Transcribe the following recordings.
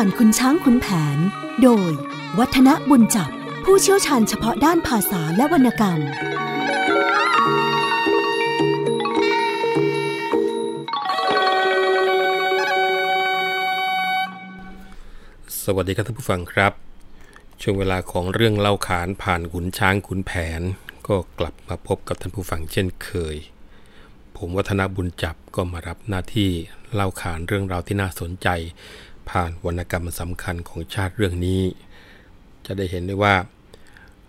ผ่านคุณช้างคุณแผน โดย วัฒนบุญจับ ผู้เชี่ยวชาญเฉพาะด้านภาษาและวรรณกรรม สวัสดีครับท่านผู้ฟังครับ ช่วงเวลาของเรื่องเล่าขานผ่านขุนช้างขุนแผน ก็กลับมาพบกับท่านผู้ฟังเช่นเคย ผมวัฒนบุญจับก็มารับหน้าที่เล่าขานเรื่องราวที่น่าสนใจ ผ่านวรรณกรรมสำคัญของชาติเรื่องนี้ จะได้เห็นได้ว่า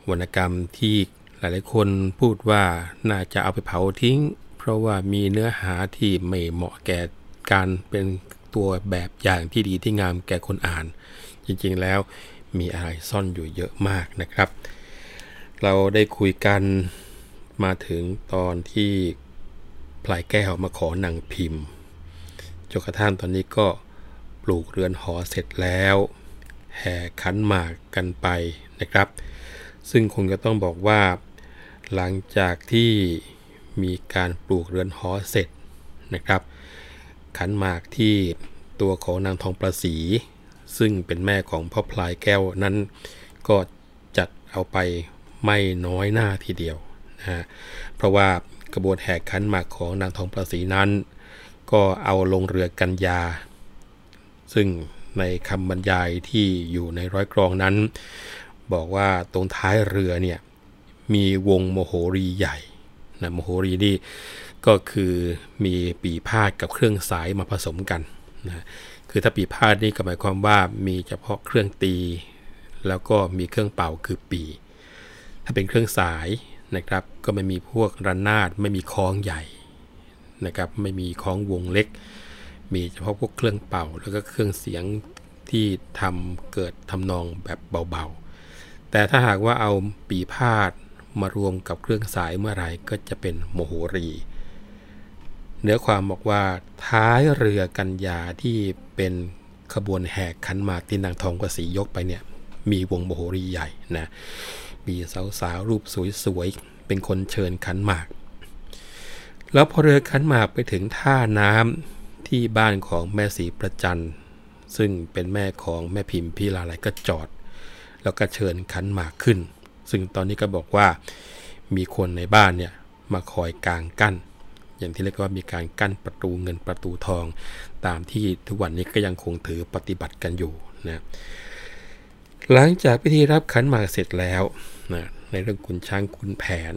วรรณกรรมที่หลายๆคนพูดว่าน่าจะเอาไปเผาทิ้ง เพราะว่ามีเนื้อหาที่ไม่เหมาะแก่การเป็นตัวแบบอย่างที่ดีที่งามแก่คนอ่าน จริงๆแล้วมีอะไรซ่อนอยู่เยอะมากนะครับ เราได้คุยกันมาถึงตอนที่พลายแก้วมาขอหนังพิมพ์จนกระทั่งตอนนี้ก็ ลูกเรือนหอเสร็จแล้ว แห่ขันหมากกันไปนะครับ ซึ่งคงจะต้องบอกว่า หลังจากที่มีการปลูกเรือนหอเสร็จนะครับ ขันหมากที่ตัวของนางทองประสี ซึ่งเป็นแม่ของพ่อพลายแก้วนั้นก็จัดเอาไปไม่น้อยหน้าทีเดียวนะฮะเพราะว่ากระบวนแห่ขันหมากของนางทองประสีนั้น ก็เอาลงเรือกันยา ซึ่งในคำบรรยายที่อยู่ในร้อยกรองนั้น บอกว่าตรงท้ายเรือเนี่ยมีวงโมโหรีใหญ่นะโมโหรีนี่ก็คือมีปีพาดกับเครื่องสายมาผสมกันนะคือถ้าปีพาดนี่ก็หมายความว่ามีเฉพาะเครื่องตี แล้วก็มีเครื่องเป่าคือปี ถ้าเป็นเครื่องสายนะครับก็ไม่มีพวกระนาดไม่มีคล้องใหญ่นะครับไม่มีคล้องวงเล็ก มีเฉพาะพวกเครื่องเป่า แล้วก็เครื่องเสียงที่ทำเกิดทำนองแบบเบาๆ แต่ถ้าหากว่าเอาปีพาดมารวมกับเครื่องสายเมื่อไหร่ก็จะเป็นโมโหรี เนื้อความบอกว่าท้ายเรือกันยาที่เป็นขบวนแหกขันหมากที่นางทองกสียกไปเนี่ยมีวงโมโหรีใหญ่นะ มีสาวๆรูปสวยๆ เป็นคนเชิญขันหมาก แล้วพอเรือขันหมากไปถึงท่าน้ำ ที่บ้านของแม่สีประจันซึ่งเป็นแม่ของแม่พิมพ์พี่ลาไหลก็จอด แล้วก็เชิญขันหมากขึ้น ซึ่งตอนนี้ก็บอกว่ามีคนในบ้านเนี่ยมาคอยกางกั้น อย่างที่เรียกว่ามีการกั้นประตูเงินประตูทอง ตามที่ทุกวันนี้ก็ยังคงถือปฏิบัติกันอยู่นะหลังจากพิธีรับขันหมากเสร็จแล้วนะในเรื่องคุณช้างคุณแผน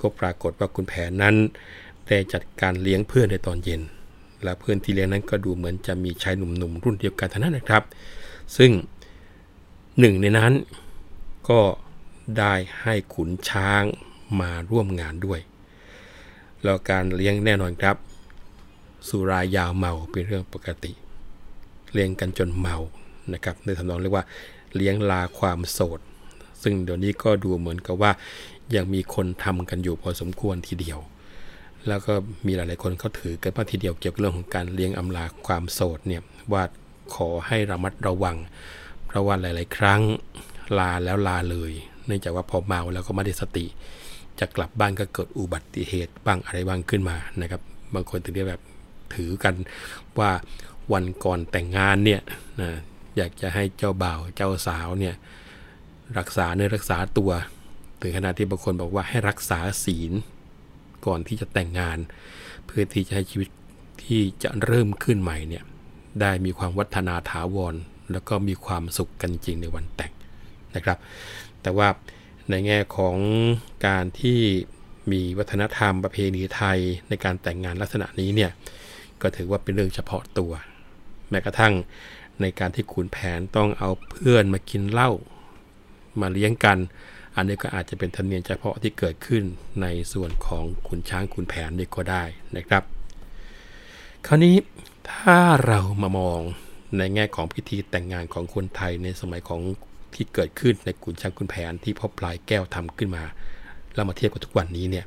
ก็ปรากฏว่าคุณแผนนั้นได้จัดการเลี้ยงเพื่อนในตอนเย็น และเพื่อนที่เลี้ยงนั้นก็ดูเหมือนจะมีชายหนุ่มๆรุ่นเดียวกันทั้งนั้นนะครับ ซึ่งหนึ่งในนั้นก็ได้ให้ขุนช้างมาร่วมงานด้วย แล้วการเลี้ยงแน่นอนครับ สุรายาวเมาเป็นเรื่องปกติ เลี้ยงกันจนเมานะครับในทำนองเรียกว่าเลี้ยงลาความโสด ซึ่งเดี๋ยวนี้ก็ดูเหมือนกับว่ายังมีคนทำกันอยู่พอสมควรทีเดียว แล้วก็มีหลายๆคนเขาถือกันมาทีเดียวเกี่ยวกับเรื่องของการเลี้ยงอำลาความโสดเนี่ยว่าขอให้ระมัดระวัง เพราะว่าหลาย ๆ ครั้งลาแล้วลาเลย เนื่องจากว่าพอเมาแล้วก็ไม่ได้สติ จะกลับบ้านก็เกิดอุบัติเหตุบ้างอะไรบ้างขึ้นมานะครับ บางคนถึงได้แบบถือกันว่าวันก่อนแต่งงานเนี่ยนะอยากจะให้เจ้าบ่าวเจ้าสาวเนี่ยรักษาเนื้อรักษาตัว ถึงขนาดที่บางคนบอกว่าให้รักษาศีล ก่อนที่จะแต่งงาน เพื่อที่จะให้ชีวิตที่จะเริ่มขึ้นใหม่เนี่ยได้มีความวัฒนาถาวร แล้วก็มีความสุขกันจริงในวันแต่งนะครับ แต่ว่าในแง่ของการที่มีวัฒนธรรมประเพณีไทยในการแต่งงานลักษณะนี้เนี่ยก็ถือว่าเป็นเรื่องเฉพาะตัว แม้กระทั่งในการที่ขุนแผนต้องเอาเพื่อนมากินเหล้ามาเลี้ยงกัน อันนี้ก็อาจจะเป็นธรรมเนียมเฉพาะที่เกิดขึ้นในส่วนของขุนช้างขุนแผนนี่ก็ได้นะครับ คราวนี้ถ้าเรามามองในแง่ของพิธีแต่งงานของคนไทยในสมัยของที่เกิดขึ้นในขุนช้างขุนแผนที่พ่อปลายแก้วทำขึ้นมาแล้วมาเทียบกับทุกวันนี้เนี่ย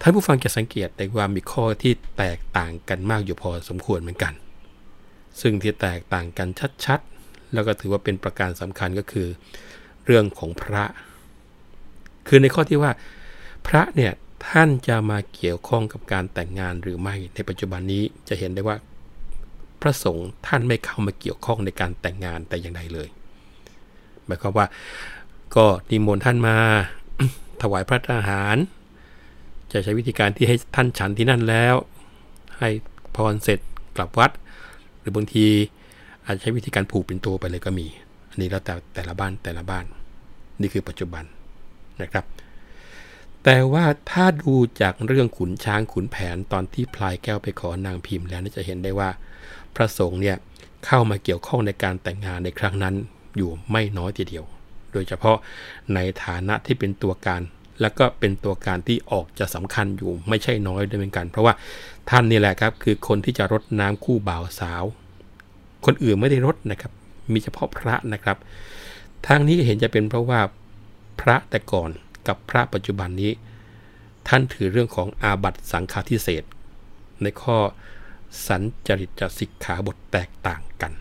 ท่านผู้ฟังจะสังเกตได้ว่ามีข้อที่แตกต่างกันมากอยู่พอสมควรเหมือนกัน ซึ่งที่แตกต่างกันชัดๆ แล้วก็ถือว่าเป็นประการสำคัญก็คือ เรื่องของพระ คือในข้อที่ว่า พระเนี่ยท่านจะมาเกี่ยวข้องกับการแต่งงานหรือไม่ในปัจจุบันนี้จะเห็นได้ว่า พระสงฆ์ท่านไม่เข้ามาเกี่ยวข้องในการแต่งงานแต่อย่างใดเลยหมายความว่าก็นิมนต์ท่านมาถวายพระทหาร จะใช้วิธีการที่ให้ท่านฉันที่นั่นแล้ว ให้พรเสร็จกลับวัด หรือบางทีอาจจะใช้วิธีการผูกเป็นตัวไปเลยก็มี อันนี้แล้วแต่แต่ละบ้านแต่ละบ้าน นี่คือปัจจุบันนะครับ แต่ว่าถ้าดูจากเรื่องขุนช้างขุนแผนตอนที่พลายแก้วไปขอนางพิมพ์แล้วจะเห็นได้ว่า พระสงฆ์เนี่ยเข้ามาเกี่ยวข้องในการแต่งงานในครั้งนั้นอยู่ไม่น้อยทีเดียว โดยเฉพาะในฐานะที่เป็นตัวการ แล้วก็เป็นตัวการที่ออกจะสำคัญอยู่ไม่ใช่น้อยด้วยเหมือนกัน เพราะว่าท่านนี่แหละครับคือคนที่จะรดน้ำคู่บ่าวสาว คนอื่นไม่ได้รดนะครับ มีเฉพาะพระนะครับ ทางนี้เห็นจะเป็นเพราะว่าพระแต่ก่อนกับพระปัจจุบันนี้ ท่านถือเรื่องของอาบัตสังฆาทิเศษในข้อสันจริตจสิกขาบทแตกต่างกัน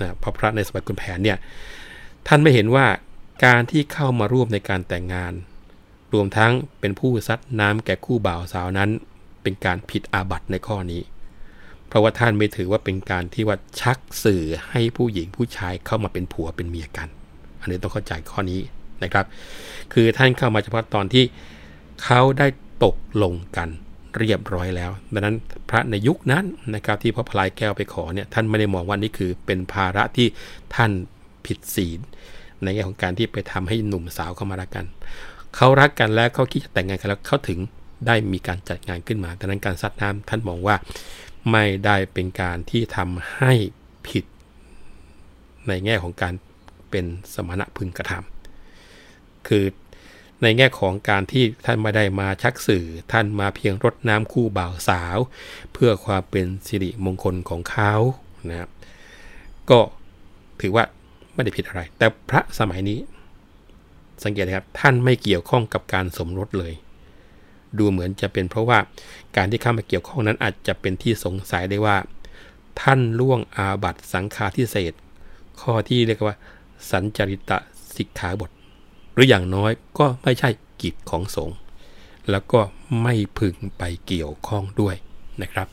นะพระพระในสมัยคุณแผนเนี่ยท่านไม่เห็นว่าการที่เข้ามาร่วมในการแต่งงาน รวมทั้งเป็นผู้ซัดน้ำแก่คู่บ่าวสาวนั้น เป็นการผิดอาบัตในข้อนี้ เพราะว่าท่านไม่ถือว่าเป็นการที่ว่าชักสื่อให้ผู้หญิงผู้ชายเข้ามาเป็นผัวเป็นเมียกัน อันนี้ต้องเข้าใจข้อนี้นะครับ คือท่านเข้ามาเฉพาะตอนที่เขาได้ตกลงกันเรียบร้อยแล้ว ดังนั้นพระในยุคนั้นนะครับที่พระพลายแก้วไปขอเนี่ยท่านไม่ได้มองว่านี่คือเป็นภาระที่ท่านผิดศีล ในแง่ของการที่ไปทำให้หนุ่มสาวเข้ามารักกัน เขารักกันแล้วเขาคิดจะแต่งงานกันแล้วเขาถึงได้มีการจัดงานขึ้นมาดังนั้นการซัดน้ำท่านมองว่า ไม่ได้เป็นการที่ทำให้ผิด ในแง่ของการเป็นสมณะพึงกระทำคือในแง่ของการที่ท่านไม่ได้มาชักสื่อ ท่านมาเพียงรดน้ำคู่บ่าวสาว เพื่อความเป็นสิริมงคลของเขานะครับก็ถือว่าไม่ได้ผิดอะไร แต่พระสมัยนี้ สังเกตนะครับท่านไม่เกี่ยวข้องกับการสมรสเลย ดูเหมือนจะเป็นเพราะว่าการที่เข้ามาเกี่ยวข้องนั้นอาจจะเป็นที่สงสัยได้ว่า ท่านล่วงอาบัตสังฆาทิเศษ ข้อที่เรียกว่า สัญจริตะสิกขาบท หรืออย่างน้อยก็ไม่ใช่กิจของสงฆ์แล้วก็ไม่พึงไปเกี่ยวข้องด้วยนะครับ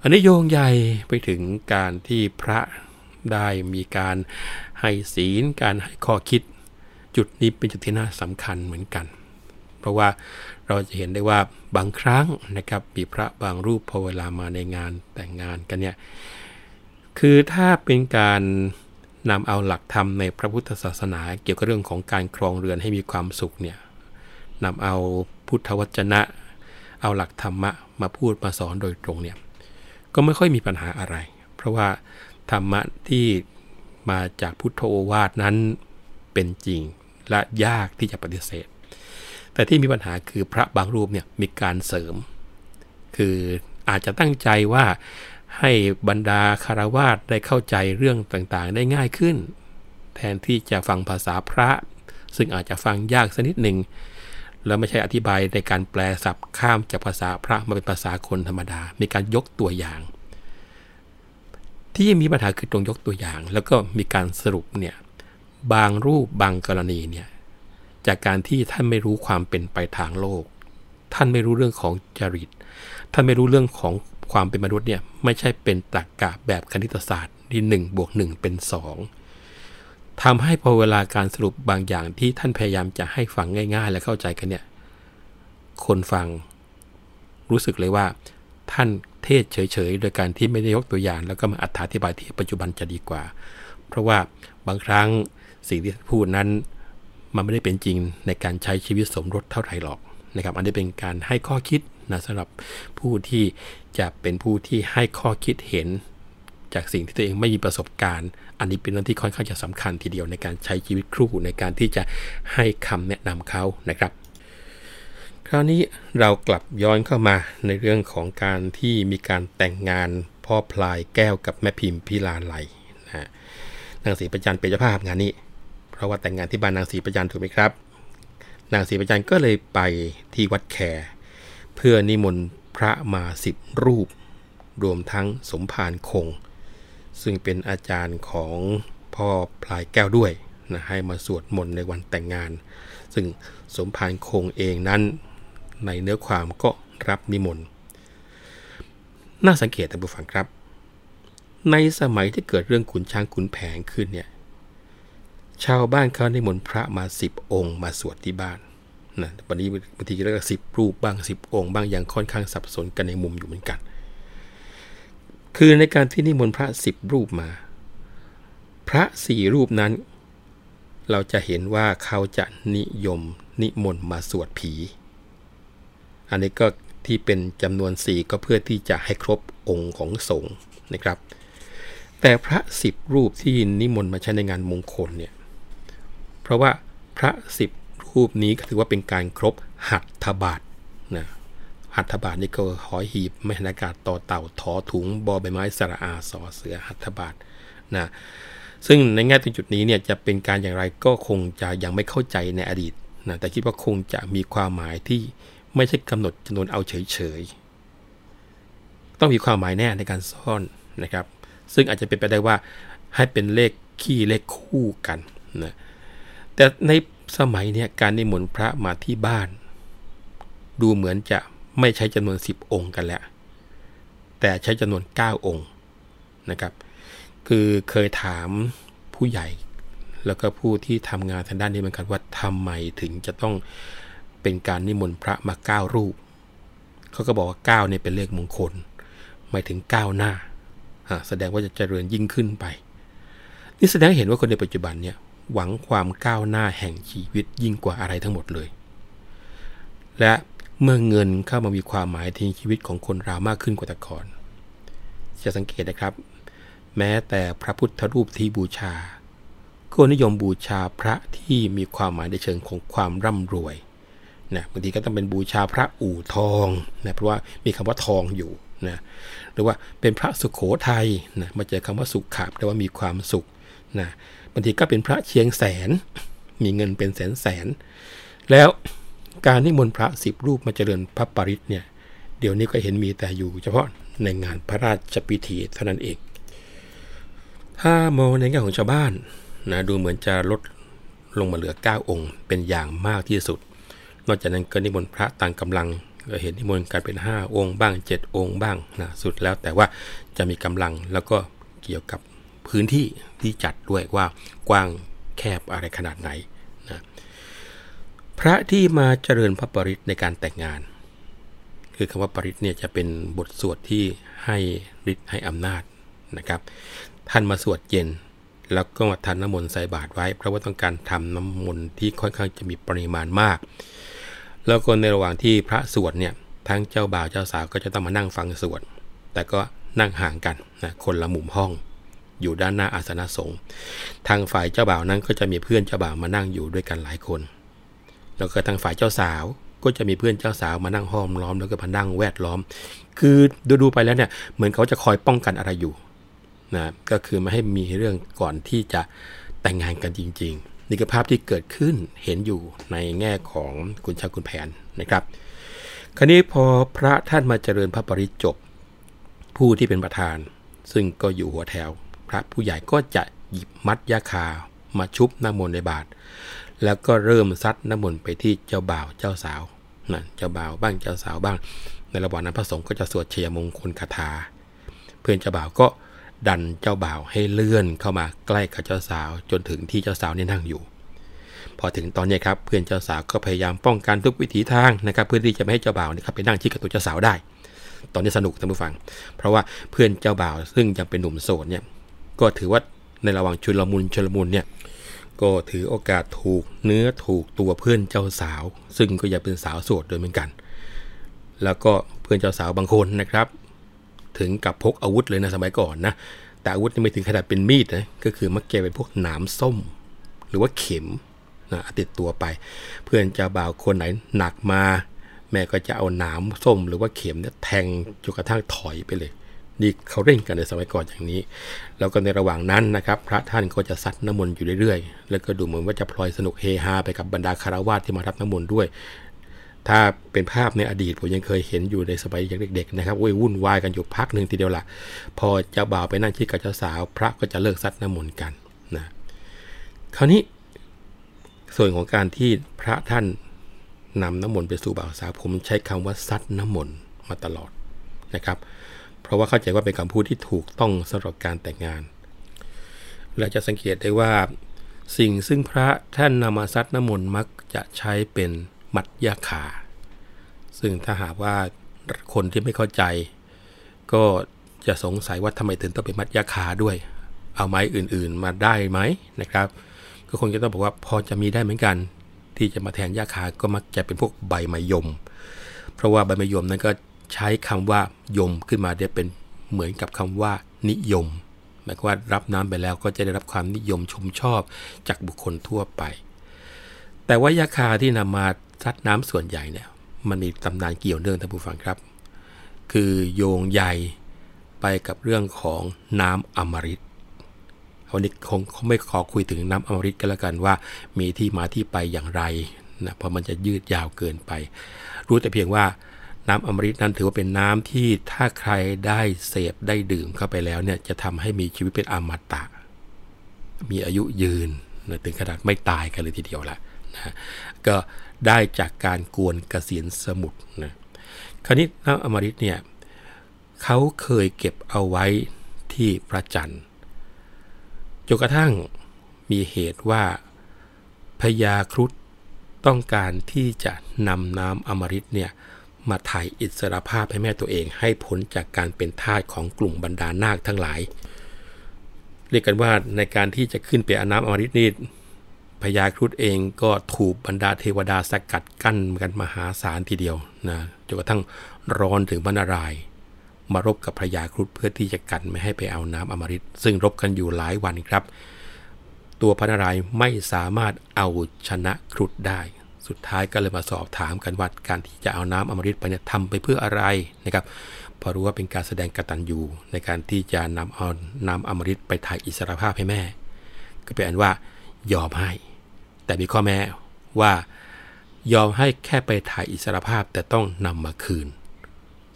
อันนี้โยงใหญ่ไปถึงการที่พระได้มีการให้ศีลการให้ข้อคิด จุดนี้เป็นจุดที่น่าสำคัญเหมือนกัน เพราะว่าเราจะเห็นได้ว่าบางครั้งนะครับมีพระบางรูปพอเวลามาในงานแต่งงานกันเนี่ยคือถ้าเป็นการนำเอาหลักธรรมในพระพุทธศาสนาเกี่ยวกับเรื่องของการครองเรือนให้มีความสุขเนี่ยนำเอาพุทธวจนะ เอาหลักธรรมะมาพูดมาสอนโดยตรงเนี่ยก็ไม่ค่อยมีปัญหาอะไร เพราะว่าธรรมะที่มาจากพุทธโอวาทนั้นเป็นจริงและยากที่จะปฏิเสธ แต่ที่มีปัญหาคือพระบางรูปเนี่ยมีการเสริม คืออาจจะตั้งใจว่าให้บรรดาคารวาสได้เข้าใจเรื่องต่างๆ ได้ง่ายขึ้น แทนที่จะฟังภาษาพระ ซึ่งอาจจะฟังยากสักนิดหนึ่งแล้วไม่ใช่อธิบายในการแปลศัพท์ข้ามจากภาษาพระมาเป็นภาษาคนธรรมดา มีการยกตัวอย่าง ที่มีปัญหาคือตรงยกตัวอย่าง แล้วก็มีการสรุปเนี่ยบางรูปบางกรณีเนี่ย จากการที่ท่านไม่รู้ความเป็นไปทางโลก ท่านไม่รู้เรื่องของจริต ท่านไม่รู้เรื่องของความเป็นมนุษย์เนี่ยไม่ใช่เป็นตรรกกะแบบคณิตศาสตร์ที่หนึ่งบวกหนึ่งเป็นสองทำให้พอเวลาการสรุปบางอย่างที่ท่านพยายามจะให้ฟังง่ายๆ และเข้าใจกันเนี่ยคนฟังรู้สึกเลยว่า ท่านเทศเฉยๆ โดยการที่ไม่ได้ยกตัวอย่าง แล้วก็มาอธิบายที่ปัจจุบันจะดีกว่า เพราะว่าบางครั้งสิ่งที่พูดนั้น มันไม่ได้เป็นจริงในการใช้ชีวิตสมรสเท่าไหร่หรอกนะครับ อันนี้เป็นการให้ข้อคิดนะสำหรับผู้ที่จะเป็นผู้ที่ให้ข้อคิดเห็น จากสิ่งที่ตัวเองไม่มีประสบการณ์ อันนี้เป็นเรื่องที่ค่อนข้างจะสำคัญทีเดียวในการใช้ชีวิตครู่ในการที่จะให้คำแนะนำเขานะครับ คราวนี้เรากลับย้อนเข้ามาในเรื่องของการที่มีการแต่งงานพ่อพลายแก้วกับแม่พิมพ์พิลาไลนะนางศรีประจันเป็นเจ้าภาพงานนี้ เพราะว่าแต่งงานที่บ้านนางศรีประจันถูกไหมครับ นางศรีประจันก็เลยไปที่วัดแคเพื่อนิมนต์พระมาสิบรูป รวมทั้งสมภารคง ซึ่งเป็นอาจารย์ของพ่อพลายแก้วด้วยนะให้มาสวดมนต์ในวันแต่งงาน ซึ่งสมภารคงเองนั้นในเนื้อความก็รับนิมนต์ น่าสังเกตท่านผู้ฟังครับ ในสมัยที่เกิดเรื่องขุนช้างขุนแผงขึ้นเนี่ย ชาวบ้านเขาได้มนต์พระมาสิบองค์มาสวดที่บ้านนะวันนี้บางทีก็สิบรูปบ้างสิบองค์บ้างยังค่อนข้างสับสนกันในมุมอยู่เหมือนกัน คือในการที่นิมนต์พระสิบรูปมา พระสี่รูปนั้น เราจะเห็นว่าเขาจะนิยมนิมนต์มาสวดผี อันนี้ก็ที่เป็นจำนวนสี่ก็เพื่อที่จะให้ครบองค์ของสงฆ์นะครับ แต่พระสิบรูปที่นิมนต์มาใช้ในงานมงคลเนี่ย เพราะว่าพระสิบรูปนี้ถือว่าเป็นการครบหัตถบาทนะหัตถบาทนี่ก็หอยหีบไม่หันอากาศต่อเต่าถอถุงบอใบไม้สระอาสอเสือหัตถบาทนะซึ่งในแง่ตรงจุดนี้เนี่ยจะเป็นการอย่างไรก็คงจะยังไม่เข้าใจในอดีตนะแต่คิดว่าคงจะมีความหมายที่ไม่ใช่กำหนดจำนวนเอาเฉยๆ ต้องมีความหมายแน่ในการซ่อนนะครับ ซึ่งอาจจะเป็นไปได้ว่าให้เป็นเลขขี้เลขคู่กันนะ แต่ในสมัยนี้การนิมนต์พระมาที่บ้าน ดูเหมือนจะไม่ใช้จำนวน 10 องค์กันแล้ว แต่ใช้จำนวน 9 องค์นะครับ คือเคยถามผู้ใหญ่ แล้วก็ผู้ที่ทำงานทางด้านนี้เหมือนกันว่าทำไมถึงจะต้องเป็นการนิมนต์พระมา 9 รูป เขาก็บอกว่า 9 เนี่ยเป็นเลขมงคล หมายถึง 9 หน้า แสดงว่าจะเจริญยิ่งขึ้นไป นี่แสดงเห็นว่าคนในปัจจุบันเนี่ย หวังความก้าวหน้าแห่งชีวิตยิ่งกว่าอะไรทั้งหมดเลย และเมื่อเงินเข้ามามีความหมายในชีวิตของคนเรามากขึ้นกว่าแต่ก่อน จะสังเกตนะครับ แม้แต่พระพุทธรูปที่บูชา ก็นิยมบูชาพระที่มีความหมายในเชิงของความร่ำรวยนะบางทีก็ต้องเป็นบูชาพระอู่ทองนะเพราะว่ามีคำว่าทองอยู่นะหรือว่าเป็นพระสุขโขทัยนะมาเจอคำว่าสุขขับแปลว่ามีความสุขนะ บางทีก็เป็นพระเชียงแสน มีเงินเป็นแสนแสน แล้วการนิมนต์พระสิบรูปมาเจริญพระปริตเนี่ยเดี๋ยวนี้ก็เห็นมีแต่อยู่ เฉพาะในงานพระราชพิธีเท่านั้นเอง ถ้ามองในแง่ของชาวบ้านนะดูเหมือนจะลดลงมาเหลือ 9 องค์ เป็นอย่างมากที่สุด นอกจากนั้นก็นิมนต์พระต่างกำลังก็เห็นนิมนต์กันเป็น 5 องค์บ้าง 7 องค์บ้างนะสุดแล้วแต่ว่าจะมีกำลังแล้วก็เกี่ยวกับพื้นที่ ที่จัดด้วยว่ากว้างแคบอะไรขนาดไหนนะพระที่มาเจริญพระปริตในการแต่งงาน คือคำว่าปริตเนี่ยจะเป็นบทสวดที่ให้ฤทธิ์ให้อำนาจนะครับ ท่านมาสวดเย็น แล้วก็มาทานน้ำมนต์ใส่บาตรไว้ เพราะว่าต้องการทำน้ำมนต์ที่ค่อนข้างจะมีปริมาณมาก แล้วก็ในระหว่างที่พระสวดเนี่ยทั้งเจ้าบ่าวเจ้าสาวก็จะต้องมานั่งฟังสวดแต่ก็นั่งห่างกันนะคนละมุมห้อง อยู่ด้านหน้าอาสนะสงฆ์ทางฝ่ายเจ้าบ่าวนั้นก็จะมีเพื่อนเจ้าบ่าวมานั่งอยู่ด้วยกันหลายคน แล้วก็ทางฝ่ายเจ้าสาวก็จะมีเพื่อนเจ้าสาวมานั่งห้อมล้อมแล้วก็มานั่งแวดล้อม คือดูดูไปแล้วเนี่ยเหมือนเขาจะคอยป้องกันอะไรอยู่นะก็คือไม่ให้มีเรื่องก่อนที่จะแต่งงานกันจริง ๆ นี่คือภาพที่เกิดขึ้นเห็นอยู่ในแง่ของคุณชาคุณแผนนะครับ คราวนี้พอพระท่านมาเจริญพระปริจบผู้ที่เป็นประธาน ซึ่งก็อยู่หัวแถว ระผู้ใหญ่ก็จะหยิบมัดยาคามาชุบน้ำมนต์ในบาตรแล้วก็เริ่มซัดน้ำมนต์ไปที่เจ้าบ่าวเจ้าสาวนะเจ้าบ่าวบ้างเจ้าสาวบ้าง ในระหว่างนั้นพระสงฆ์ก็จะสวดเชียมงคลคาถา เพื่อนเจ้าบ่าวก็ดันเจ้าบ่าวให้เลื่อนเข้ามาใกล้กับเจ้าสาว จนถึงที่เจ้าสาวนี่นั่งอยู่ พอถึงตอนนี้ครับเพื่อนเจ้าสาวก็พยายามป้องกันทุกวิถีทางนะครับเพื่อที่จะไม่ให้เจ้าบ่าวนี่ครับไปนั่งที่กับตัวเจ้าสาวได้ ตอนนี้สนุกท่านผู้ฟัง เพราะว่าเพื่อนเจ้าบ่าวซึ่งยังเป็นหนุ่มโสดเนี่ย ก็ถือว่าในระหว่างชุลมุนชุลมุนเนี่ยก็ถือโอกาสถูกเนื้อถูกตัวเพื่อนเจ้าสาว ซึ่งก็อยังเป็นสาวโสดโดยเหมือนกัน แล้วก็เพื่อนเจ้าสาวบางคนนะครับ ถึงกับพกอาวุธเลยนะสมัยก่อนนะแต่อาวุธไม่ถึงขนาดเป็นมีดนะก็คือมักเก็บเป็นพวกหนามส้ม หรือว่าเข็มนะติดตัวไป เพื่อนเจ้าบ่าวคนไหนหนักมา แม่ก็จะเอาหนามส้มหรือว่าเข็มเนี่ยแทงจนกระทั่งถอยไปเลย นี่เขาเร่งกันในสมัยก่อนอย่างนี้ แล้วก็ในระหว่างนั้นนะครับพระท่านก็จะซัดน้ำมนต์อยู่เรื่อยๆ แล้วก็ดูเหมือนว่าจะพลอยสนุกเฮฮาไปกับบรรดาคารวาสที่มารับน้ำมนต์ด้วย ถ้าเป็นภาพในอดีตผมยังเคยเห็นอยู่ในสมัยยังเด็กๆนะครับโอ้ยวุ่นวายกันอยู่พักหนึ่งทีเดียวละพอเจ้าบ่าวไปนั่งที่กับเจ้าสาว พระก็จะเลิกซัดน้ำมนต์กันนะคราวนี้ส่วนของการที่พระท่านนำน้ำมนต์ไปสู่บ่าวสาวผมใช้คำว่าซัดน้ำมนต์มาตลอดนะครับ เพราะว่าเข้าใจว่าเป็นคำพูดที่ถูกต้องสำหรับการแต่งงาน เราจะสังเกตได้ว่า สิ่งซึ่งพระท่านนำมาซัดน้ำมนต์มักจะใช้เป็นมัดยาขา ซึ่งถ้าหากว่าคนที่ไม่เข้าใจ ก็จะสงสัยว่าทำไมถึงต้องเป็นมัดยาขาด้วย เอาไม้อื่นๆมาได้ไหมนะครับ ก็คงจะต้องบอกว่าพอจะมีได้เหมือนกัน ที่จะมาแทนยาขาก็มักจะเป็นพวกใบมะยม เพราะว่าใบมะยมนั้นก็ ใช้คำว่ายมขึ้นมาได้เป็นเหมือนกับคำว่า นิยมหมายความว่ารับน้ำไปแล้วก็จะได้รับความนิยมชมชอบจากบุคคลทั่วไป แต่ว่ายาคาที่นำมาซัดน้ำส่วนใหญ่เนี่ยมันมีตำนานเกี่ยวเนื่องท่านผู้ฟังครับ คือโยงใหญ่ไปกับเรื่องของน้ำอมฤตวันนี้คงไม่ขอคุยถึงน้ำอมฤตกันแล้วกันว่า มีที่มาที่ไปอย่างไรนะเพราะมันจะยืดยาวเกินไป รู้แต่เพียงว่า น้ำอมฤตนั้นถือว่าเป็นน้ำที่ถ้าใครได้เสพได้ดื่มเข้าไปแล้วเนี่ยจะทำให้มีชีวิตเป็นอมตะ มีอายุยืนนะถึงขนาดไม่ตายกันเลยทีเดียวละนะก็ได้จากการกวนกระเสียนสมุทรนะคราวนี้น้ำอมฤตเนี่ยเขาเคยเก็บเอาไว้ที่พระจันทร์จนกระทั่งมีเหตุว่าพญาครุฑต้องการที่จะนำน้ำอมฤตเนี่ย มาถ่ายอิสรภาพให้แม่ตัวเอง ให้พ้นจากการเป็นทาสของกลุ่มบรรดานาคทั้งหลาย เรียกกันว่าในการที่จะขึ้นไปอาน้ำอมฤตนี่พญาครุฑเองก็ถูกบรรดาเทวดาสกัดกั้นกันมหาศาลทีเดียวนะจนกระทั่งร้อนถึงบรราราย มารบกับพญาครุฑเพื่อที่จะกันไม่ให้ไปเอาน้ำอมฤตซึ่งรบกันอยู่หลายวันครับ ตัวพระนารายไม่สามารถเอาชนะครุฑได้ สุดท้ายก็เลยมาสอบถามกันว่าการที่จะเอาน้ำอมฤตไปเนี่ยทำไปเพื่ออะไรนะครับพอรู้ว่าเป็นการแสดงกตัญญูในการที่จะนำเอาน้ำอมฤตไปถ่ายอิสรภาพให้แม่ ก็เป็นอันว่ายอมให้ แต่มีข้อแม้ว่ายอมให้แค่ไปถ่ายอิสรภาพแต่ต้องนำมาคืน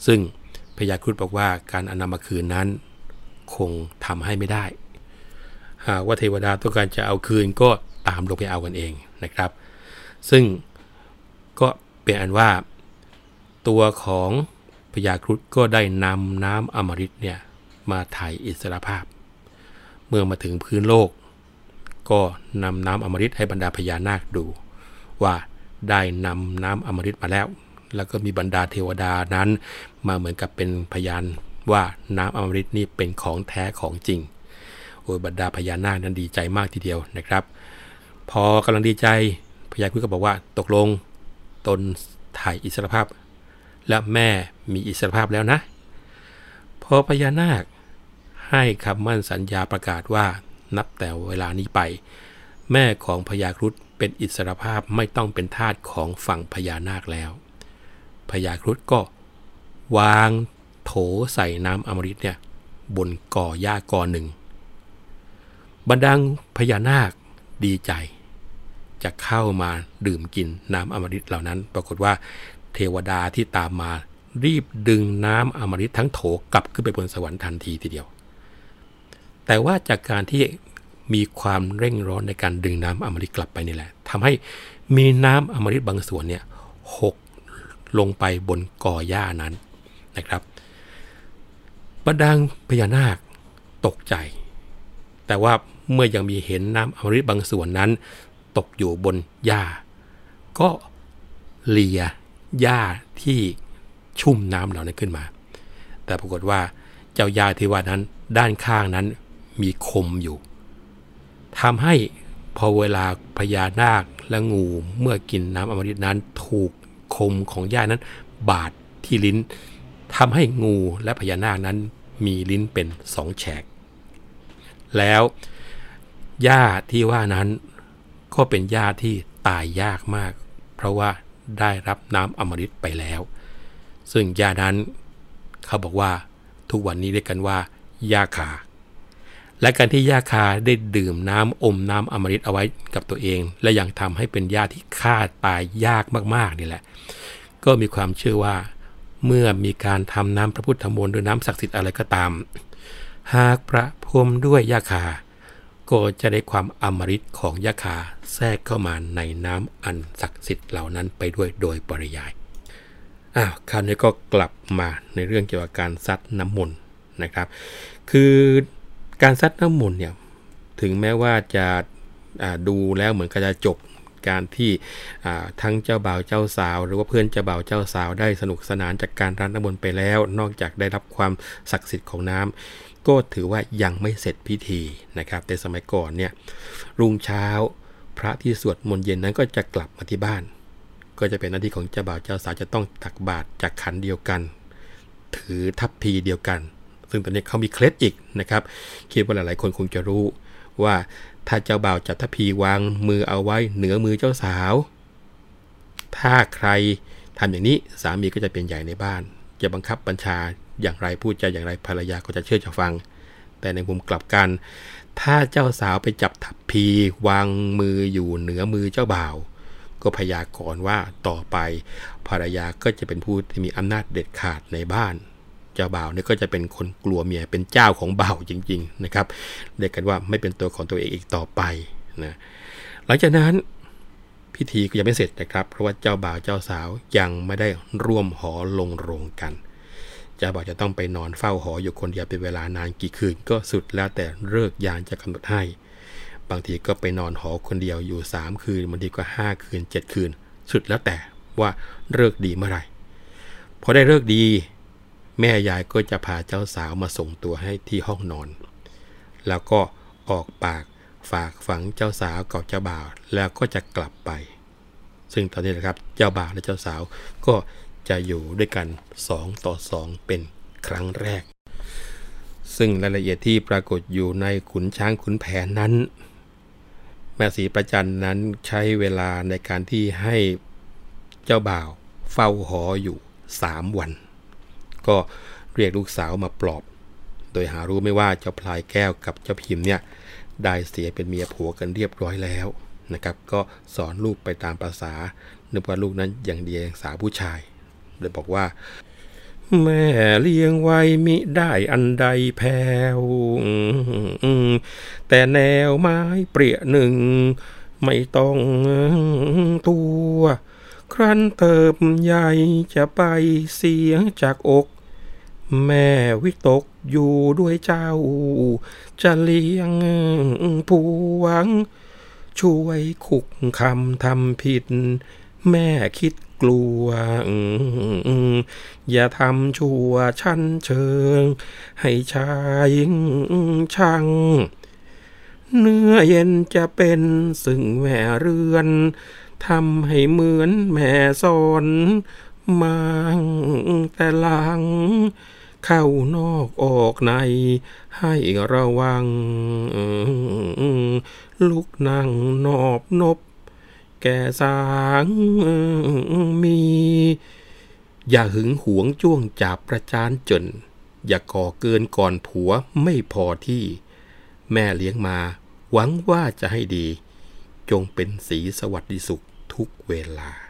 ซึ่งพญาครุฑบอกว่าการอนำมาคืนนั้น คงทำให้ไม่ได้ หากว่าเทวดาต้องการจะเอาคืนก็ตามลงไปเอากันเองนะครับ ซึ่งก็เป็นอันว่าตัวของพญาครุฑก็ได้นำน้ำอมฤตเนี่ยมาถ่ายอิสรภาพ เมื่อมาถึงพื้นโลก ก็นำน้ำอมฤตให้บรรดาพญานาคดู ว่าได้นำน้ำอมฤตมาแล้ว แล้วก็มีบรรดาเทวดานั้น มาเหมือนกับเป็นพยานว่าน้ำอมฤตนี่เป็นของแท้ของจริงโอ้ยบรรดาพญานาคนั้นดีใจมากทีเดียวนะครับ พอกำลังดีใจ พญาคุดก็บอกว่าตกลงตนถ่ายอิสรภาพ และแม่มีอิสรภาพแล้วนะ พอพญานาคให้คำมั่นสัญญาประกาศว่านับแต่เวลานี้ไป แม่ของพญาครุฑเป็นอิสรภาพไม่ต้องเป็นทาสของฝั่งพญานาคแล้วพญาครุฑก็วางโถใส่น้ำอมฤตเนี่ยบนก่อหญ้ากอหนึ่งบรรดังพญานาคดีใจ จะเข้ามาดื่มกินน้ำอมฤตเหล่านั้น ปรากฏว่าเทวดาที่ตามมารีบดึงน้ำอมฤตทั้งโถกลับขึ้นไปบนสวรรค์ทันทีทีเดียว แต่ว่าจากการที่มีความเร่งร้อนในการดึงน้ำอมฤตกลับไปนี่แหละทำให้มีน้ำอมฤตบางส่วนเนี่ยหกลงไปบนกอหญ้านั้นนะครับบรรดังพญานาคตกใจ แต่ว่าเมื่อยังมีเห็นน้ำอมฤตบางส่วนนั้น ตกอยู่บนหญ้า ก็เลียหญ้าที่ชุ่มน้ำเหล่านั้นขึ้นมา แต่ปรากฏว่าเจ้าหญ้าที่ว่านั้นด้านข้างนั้นมีคมอยู่ทำให้พอเวลาพญานาคและงูเมื่อกินน้ำอมฤตนั้นถูกคมของหญ้านั้น บาดที่ลิ้นทำให้งูและพญานาคนั้นมีลิ้นเป็นสองแฉก แล้วหญ้าที่ว่านั้น ก็เป็นญาติที่ตายยากมาก เพราะว่าได้รับน้ำอมฤตไปแล้ว ซึ่งยานั้นเขาบอกว่าทุกวันนี้เรียกกันว่ายาคา และการที่ยาคาได้ดื่มน้ำอมน้ำอมฤตเอาไว้กับตัวเอง และยังทำให้เป็นญาติที่ฆ่าตายยากมากๆนี่แหละ ก็มีความเชื่อว่า เมื่อมีการทำน้ำพระพุทธมนต์หรือน้ำศักดิ์สิทธิ์อะไรก็ตาม หากพระพรมด้วยยาคา ก็จะได้ความอมฤตของยะคา แทรกเข้ามาในน้ำอันศักดิ์สิทธิ์เหล่านั้นไปด้วยโดยปริยายอ้าวคราวนี้ก็กลับมาในเรื่องเกี่ยวกับการซัดน้ำมนต์นะครับ คือการซัดน้ำมนต์เนี่ยถึงแม้ว่าจะดูแล้วเหมือนกับจะจบการที่ทั้งเจ้าบ่าวเจ้าสาว หรือว่าเพื่อนเจ้าบ่าวเจ้าสาวได้สนุกสนานจากการรันน้ำมนต์ไปแล้ว นอกจากได้รับความศักดิ์สิทธิ์ของน้ำก็ถือว่ายังไม่เสร็จพิธีนะครับในสมัยก่อนเนี่ยรุ่งเช้า พระที่สวดมนต์เย็นนั้นก็จะกลับมาที่บ้าน ก็จะเป็นหน้าที่ของเจ้าบ่าวเจ้าสาวจะต้องตักบาตรจากขันเดียวกัน ถือทัพพีเดียวกัน ซึ่งตอนนี้เขามีเคล็ดอีกนะครับคิดว่าหลายๆคนคงจะรู้ว่าถ้าเจ้าบ่าวจับทัพพีวางมือเอาไว้เหนือมือเจ้าสาว ถ้าใครทำอย่างนี้สามีก็จะเป็นใหญ่ในบ้าน จะบังคับบัญชาอย่างไรพูดใจอย่างไรภรรยาก็จะเชื่อจะฟัง แต่ในมุมกลับกัน ถ้าเจ้าสาวไปจับทัพพีวางมืออยู่เหนือมือเจ้าบ่าว ก็พยากรณ์ว่าต่อไปภรรยาก็จะเป็นผู้ที่มีอำนาจเด็ดขาดในบ้าน เจ้าบ่าวเนี่ยก็จะเป็นคนกลัวเมียเป็นเจ้าของบ่าวจริง ๆนะครับเรียกกันว่าไม่เป็นตัวของตัวเองอีกต่อไปนะหลังจากนั้นพิธีก็ยังไม่เสร็จนะครับ เพราะว่าเจ้าบ่าวเจ้าสาวยังไม่ได้ร่วมหอลงโรงกันเจ้าบ่าวจะต้องไปนอนเฝ้าหออยู่คนเดียวเป็นเวลานานกี่คืนก็สุดแล้วแต่เลิกยานจะกำหนดให้ บางทีก็ไปนอนหอคนเดียวอยู่ 3 คืนบางทีก็ 5 คืน 7 คืน สุดแล้วแต่ว่าเลิกดีเมื่อไหร่พอได้เลิกดี แม่ยายก็จะพาเจ้าสาวมาส่งตัวให้ที่ห้องนอน แล้วก็ออกปากฝากฝังเจ้าสาวกับเจ้าบ่าวแล้วก็จะกลับไป ซึ่งตอนนี้นะครับเจ้าบ่าวและเจ้าสาวก็ จะอยู่ด้วยกัน 2 ต่อ 2 เป็นครั้งแรก ซึ่งรายละเอียดที่ปรากฏอยู่ในขุนช้างขุนแผนนั้น แม่สีประจันนั้นใช้เวลาในการที่ให้เจ้าบ่าวเฝ้าหออยู่ 3 วัน ก็เรียกลูกสาวมาปลอบ โดยหารู้ไม่ว่าเจ้าพลายแก้วกับเจ้าพิมพ์เนี่ยได้เสียเป็นเมียผัวกันเรียบร้อยแล้วนะครับก็สอนลูกไปตามภาษานึกว่าลูกนั้นอย่างเดียงสาผู้ชาย โดยบอกว่า แม่เลี้ยงไว้มิได้อันใดแผ่วแต่แนวไม้เปรียหนึ่ง ไม่ต้องตัว ครั้นเติบใหญ่จะไปเสียงจากอก แม่วิตกอยู่ด้วยเจ้า จะเลี้ยงผู้หวัง ช่วยขุกคำทำผิด แม่คิด กลัวอย่าทำชั่วชั้นเชิง ให้ชายช่างเนื้อเย็นจะเป็นซึ่งแม่เรือนทำให้เหมือนแม่สอนมาแต่หลัง เข้านอกออกใน ให้ระวัง ลุกนั่งนอบนบ แก่สางมี อย่าหึงหวงจ้วงจับประจานจน อย่าก่อเกินก่อนผัวไม่พอที่ แม่เลี้ยงมา หวังว่าจะให้ดี จงเป็นสีสวัสดิสุขทุกเวลา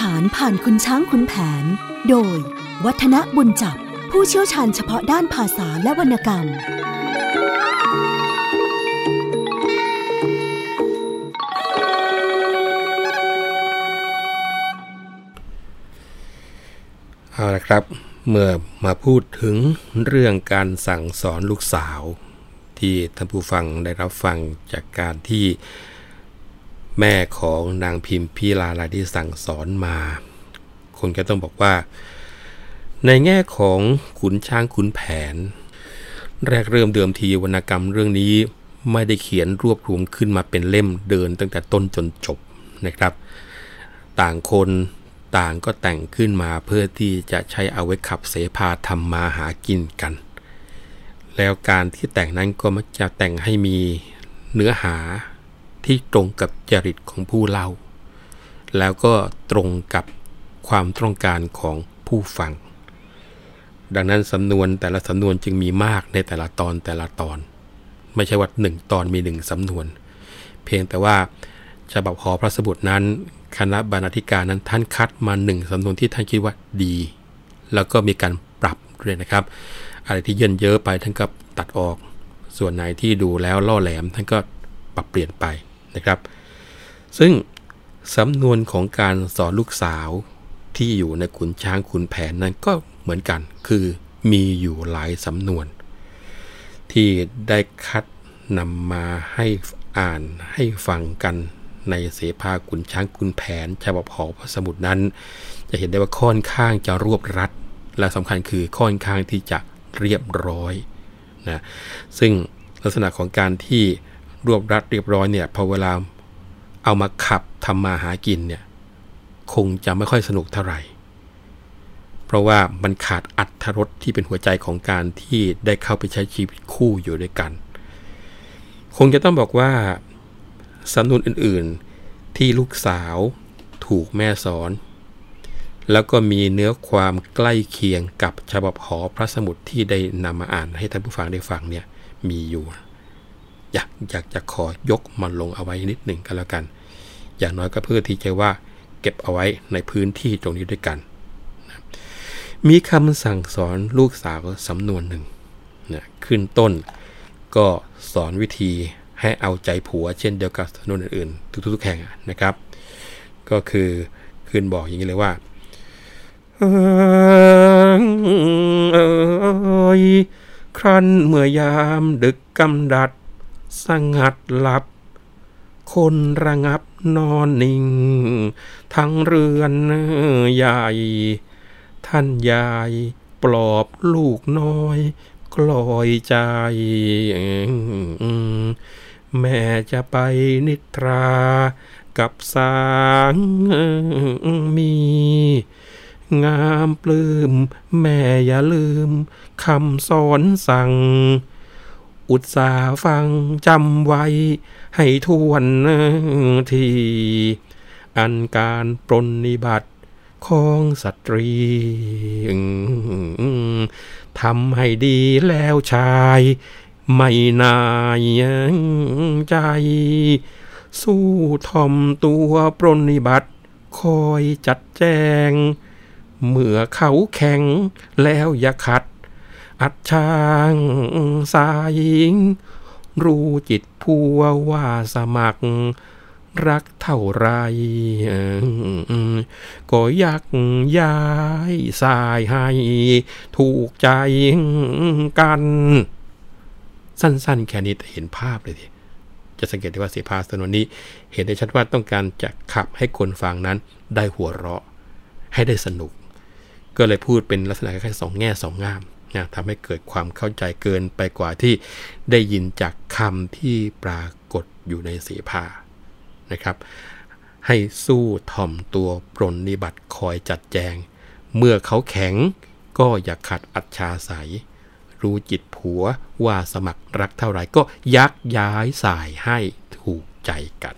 รื่องเล่าขานผ่านคุณช้างคุณแผน โดย วัฒนบุญจับ ผู้เชี่ยวชาญเฉพาะด้านภาษาและวรรณกรรม เอาละครับ เมื่อมาพูดถึงเรื่องการสั่งสอนลูกสาว ที่ท่านผู้ฟังได้รับฟังจากการที่ แม่ของนางพิมพ์พิลาลาที่สั่งสอนมา คนก็ต้องบอกว่า ในแง่ของขุนช้างขุนแผน แรกเริ่มเดิมทีวรรณกรรมเรื่องนี้ไม่ได้เขียนรวบรวมขึ้นมาเป็นเล่มเดินตั้งแต่ต้นจนจบนะครับ ต่างคนต่างก็แต่งขึ้นมาเพื่อที่จะใช้เอาไว้ขับเสพาทำมาหากินกัน แล้วการที่แต่งนั้นก็มักจะแต่งให้มีเนื้อหา ที่ตรงกับจริตของผู้เล่า แล้วก็ตรงกับความต้องการของผู้ฟัง ดังนั้นสำนวนแต่ละสำนวนจึงมีมากในแต่ละตอนแต่ละตอน ไม่ใช่ว่าหนึ่งตอนมีหนึ่งสำนวน เพียงแต่ว่าฉบับหอพระสมุดนั้น คณะบรรณาธิการนั้นท่านคัดมาหนึ่งสำนวนที่ท่านคิดว่าดี แล้วก็มีการปรับด้วยนะครับ อะไรที่เยินเยอะไปท่านก็ตัดออก ส่วนไหนที่ดูแล้วล่อแหลมท่านก็ปรับเปลี่ยนไป นะครับ ซึ่งสำนวนของการสอนลูกสาวที่อยู่ในขุนช้างขุนแผนนั้นก็เหมือนกัน คือมีอยู่หลายสำนวน ที่ได้คัดนำมาให้อ่านให้ฟังกันในเสภาขุนช้างขุนแผนฉบับหอพระสมุดนั้น จะเห็นได้ว่าค่อนข้างจะรวบรัด และสำคัญคือค่อนข้างที่จะเรียบร้อยนะซึ่งลักษณะของการที่ รวบรัดเรียบร้อยเนี่ยพอเวลาเอามาขับทำมาหากินเนี่ยคงจะไม่ค่อยสนุกเท่าไหร่ เพราะว่ามันขาดอัตรสที่เป็นหัวใจของการที่ได้เข้าไปใช้ชีวิตคู่อยู่ด้วยกัน คงจะต้องบอกว่าสำนวนอื่นๆที่ลูกสาวถูกแม่สอน แล้วก็มีเนื้อความใกล้เคียงกับฉบับหอพระสมุดที่ได้นำมาอ่านให้ท่านผู้ฟังได้ฟังเนี่ยมีอยู่ อยากอยากจะขอยกมันลงเอาไว้นิดหนึ่งก็แล้วกัน อย่างน้อยก็เพื่อที่จะว่าเก็บเอาไว้ในพื้นที่ตรงนี้ด้วยกันนะมีคำสั่งสอนลูกสาวสำนวนหนึ่งนะขึ้นต้นก็สอนวิธีให้เอาใจผัวเช่นเดียวกับสำนวนอื่นๆ ทุกๆแห่งนะครับ ก็คือขึ้นบอกอย่างนี้เลยว่าเอยครั้นเมื่อยามดึกกำดัด สงัดหลับ คนระงับนอนนิ่ง ทั้งเรือนใหญ่ ท่านยายปลอบลูกน้อย กลอยใจ แม่จะไปนิทรากับสางมี งามปลื้ม แม่อย่าลืมคำสอนสั่ง อุตสาฟังจำไว้ ให้ทวนที อันการปรนนิบัติของสตรีทำให้ดีแล้วชาย ไม่นายใจ สู้ทอมตัวปรนนิบัติ คอยจัดแจง เมื่อเขาแข็งแล้วอย่าขัด อัดช่างสายิง รู้จิตพัวว่าสมัคร รักเท่าไร ก็ยากย้ายสายให้ ถูกใจกัน สั้นๆ แค่นี้แต่เห็นภาพเลยทีจะสังเกตได้ว่าเสียภาสนวนนี้ เห็นได้ชัดว่าต้องการจะขับให้คนฟังนั้นได้หัวเราะ ให้ได้สนุก ก็เลยพูดเป็นลักษณะคล้ายๆสองแง่สองงาม นะทำให้เกิดความเข้าใจเกินไปกว่าที่ได้ยินจากคำที่ปรากฏอยู่ในเสียภานะครับ ให้สู้ถ่อมตัวปรนนิบัติคอยจัดแจง เมื่อเขาแข็งก็อย่าขัดอัจฉาใสรู้จิตผัวว่าสมัครรักเท่าไหร่ก็ยักย้ายสายให้ถูกใจกัน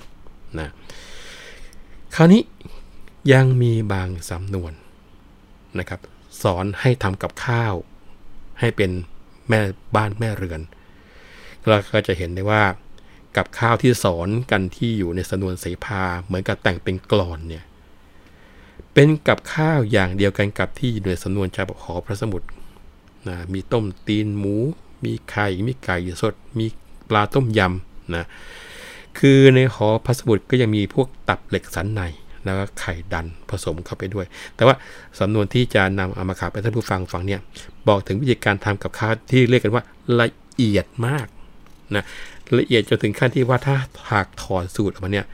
นะคราวนี้ยังมีบางสำนวนนะครับ สอนให้ทำกับข้าว ให้เป็นแม่บ้านแม่เรือนเราก็จะเห็นได้ว่ากับข้าวที่สอนกันที่อยู่ในสนวนเสภาเหมือนกับแต่งเป็นกลอนเนี่ยเป็นกับข้าวอย่างเดียวกันกับที่อยู่ในสำนวนชาบขอพระสมุทรนะมีต้มตีนหมู มีไข่มีไก่สด มีปลาต้มยำนะคือในหอพระสมุทรก็ยังมีพวกตับเหล็กสันในแล้วก็ไข่ดันผสมเข้าไปด้วย แต่ว่าสำนวนที่จะนำเอามาขายไปท่านผู้ฟังฟังเนี่ย บอกถึงวิธีการทำกับข้าวที่เรียกกันว่าละเอียดมากนะละเอียดจนถึงขั้นที่ว่าถ้าหากถอนสูตรออกมาเนี่ย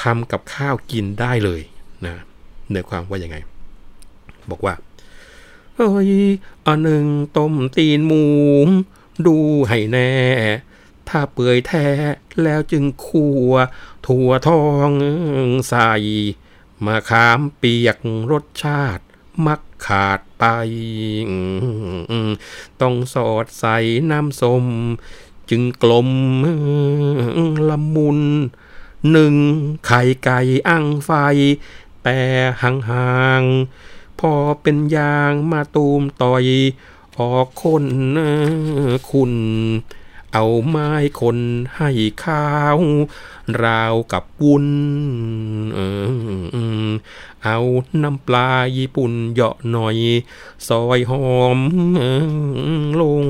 ทำกับข้าวกินได้เลยนะเนื้อความว่ายังไง บอกว่าเฮ้ยอันหนึ่งต้มตีนหมู ดูให้แน่ ถ้าเปื่อยแท้แล้วจึงขัวถั่วทองใส่มาขามเปียกรสชาติ มักขาดไป ต้องสอดใส่น้ำส้มจึงกลมละมุนหนึ่งไข่ไก่อั้งไฟ แต่ห่างๆ พอเป็นยางมาตูมต่อย ออกคนคุณ เอาไม้คนให้ข้าว ราวกับวุ้นเอาน้ำปลาญี่ปุ่นเหยาะหน่อย ซอยหอมอลง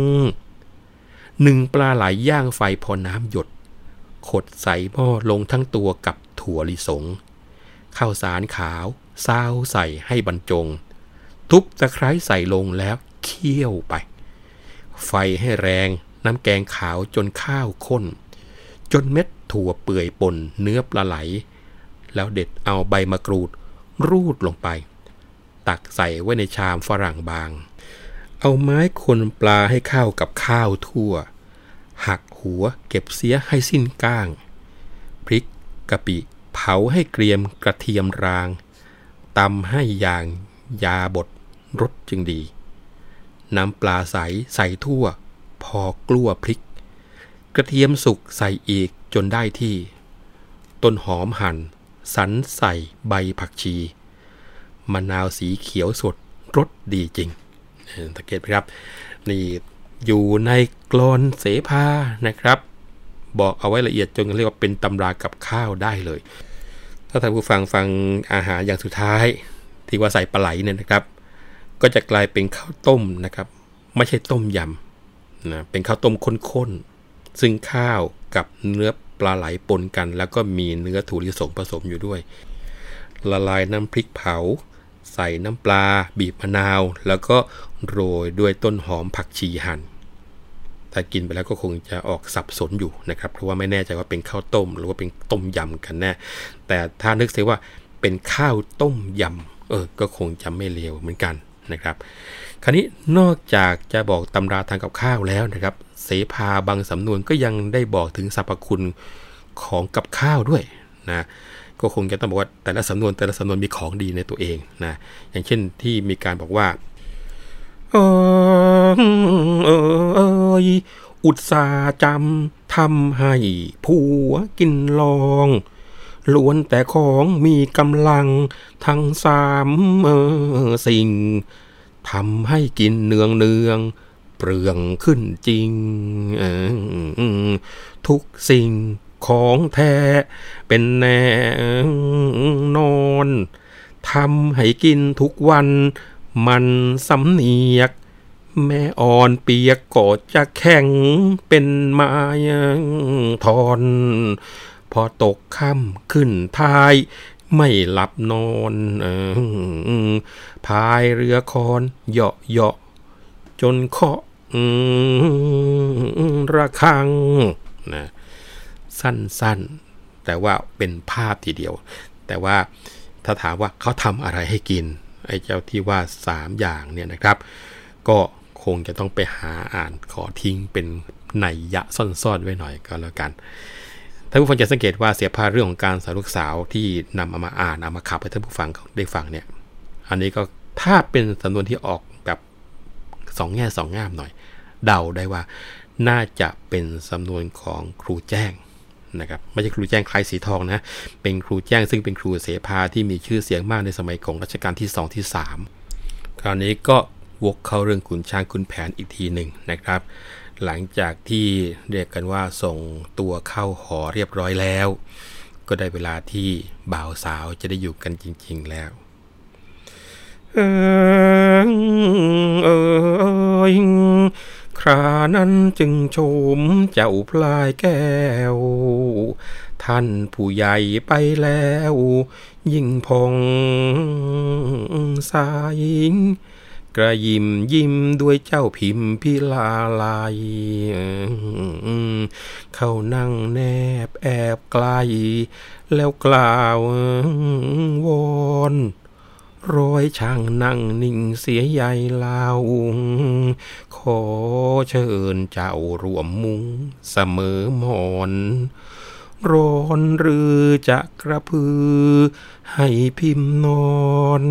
หนึ่งปลาไหลย่างไฟพอน้ำหยด ขดใส่หม้อลงทั้งตัวกับถั่วลิสง ข้าวสารขาวซาวใส่ให้บรรจง ทุบตะไคร้ใส่ลงแล้วเคี่ยวไป ไฟให้แรง น้ำแกงขาวจนข้าวข้น จนเม็ดถั่วเปื่อยปนเนื้อปลาไหล แล้วเด็ดเอาใบมะกรูดรูดลงไป ตักใส่ไว้ในชามฝรั่งบาง เอาไม้คนปลาให้เข้ากับข้าวทั่ว หักหัวเก็บเสียให้สิ้นก้าง พริกกะปิเผาให้เกรียมกระเทียมรางตำให้อย่างยาบดรสจึงดี น้ำปลาใสใส่ทั่ว พอกลัวพริก กระเทียมสุกใส่อีกจนได้ที่ ต้นหอมหั่น สันใส่ใบผักชี มะนาวสีเขียวสดรสดีจริงสังเกตไหมครับ นี่อยู่ในกลอนเสภานะครับ บอกเอาไว้ละเอียดจนเรียกว่าเป็นตำรากับข้าวได้เลย ถ้าท่านผู้ฟังฟังอาหารอย่างสุดท้าย ที่ว่าใส่ปลาไหลเนี่ยนะครับ ก็จะกลายเป็นข้าวต้มนะครับ ไม่ใช่ต้มยำ นะเป็นข้าวต้มข้นๆ ซึ่งข้าวกับเนื้อปลาไหลปนกัน แล้วก็มีเนื้อถั่วลิสงผสมอยู่ด้วย ละลายน้ำพริกเผา ใส่น้ำปลา บีบมะนาว แล้วก็โรยด้วยต้นหอมผักชีหั่นถ้ากินไปแล้วก็คงจะออกสับสนอยู่นะครับ เพราะว่าไม่แน่ใจว่าเป็นข้าวต้ม หรือว่าเป็นต้มยำกันแน่ แต่ถ้านึกเสียว่าเป็นข้าวต้มยำเออ ก็คงจะไม่เลวเหมือนกันนะครับ คราวนี้นอกจากจะบอกตำราทางกับข้าวแล้วนะครับ เสภาบางสำนวนก็ยังได้บอกถึงสรรพคุณของกับข้าวด้วยนะก็คงจะต้องบอกว่าแต่ละสำนวนแต่ละสำนวนมีของดีในตัวเองนะอย่างเช่นที่มีการบอกว่าเออยอุตสาจำทำให้ผัวกินลองล้วนแต่ของมีกำลังทั้งสามสิ่ง ทำให้กินเนืองเนืองเปลืองขึ้นจริง ทุกสิ่งของแท้เป็นแน่นอนทำให้กินทุกวัน มันสำเนียก แม่อ่อนเปียกก็จะแข็งเป็นไม้ทอน พอตกค่ำขึ้นทาย ไม่หลับนอนออพายเรือคอนเหาะเหาะจนเคาะระคังนะสั้นๆ แต่ว่าเป็นภาพทีเดียว แต่ว่าถ้าถามว่าเขาทำอะไรให้กิน ไอ้เจ้าที่ว่า 3 อย่างเนี่ยนะครับ ก็คงจะต้องไปหาอ่านขอทิ้งเป็นในยะซ่อนๆไว้หน่อยก็แล้วกัน ท่านผู้ฟังจะสังเกตว่าเสียภาเรื่องของการสาวลูกสาวที่นำเอามาอ่านเอามาขับให้ท่านผู้ฟังได้ฟังเนี่ย อันนี้ก็ถ้าเป็นสำนวนที่ออกแบบสองแง่สองงามหน่อย เดาได้ว่าน่าจะเป็นสำนวนของครูแจ้งนะครับไม่ใช่ครูแจ้งคลายสีทองนะ เป็นครูแจ้งซึ่งเป็นครูเสภาที่มีชื่อเสียงมากในสมัยของรัชกาลที่ 2 ที่ 3 คราวนี้ก็วกเข้าเรื่องขุนช้างขุนแผนอีกทีหนึ่งนะครับ หลังจากที่เรียกกันว่าส่งตัวเข้าหอเรียบร้อยแล้ว ก็ได้เวลาที่บ่าวสาวจะได้อยู่กันจริง ๆ แล้วเออเออครานั้นจึงชมเจ้าพลายแก้ว ท่านผู้ใหญ่ไปแล้ว ยิ่งพองสาย ระยิมยิ้มด้วยเจ้าพิมพิลาลายเข้านั่งแนบแอบไกล แล้วกล่าววอนร้อยช่างนั่งนิ่งเสียใหญ่ลาวขอเชิญเจ้ารวมมุงเสมอมอน ร้อนหรือจะกระพือ ให้พิมพ์นอน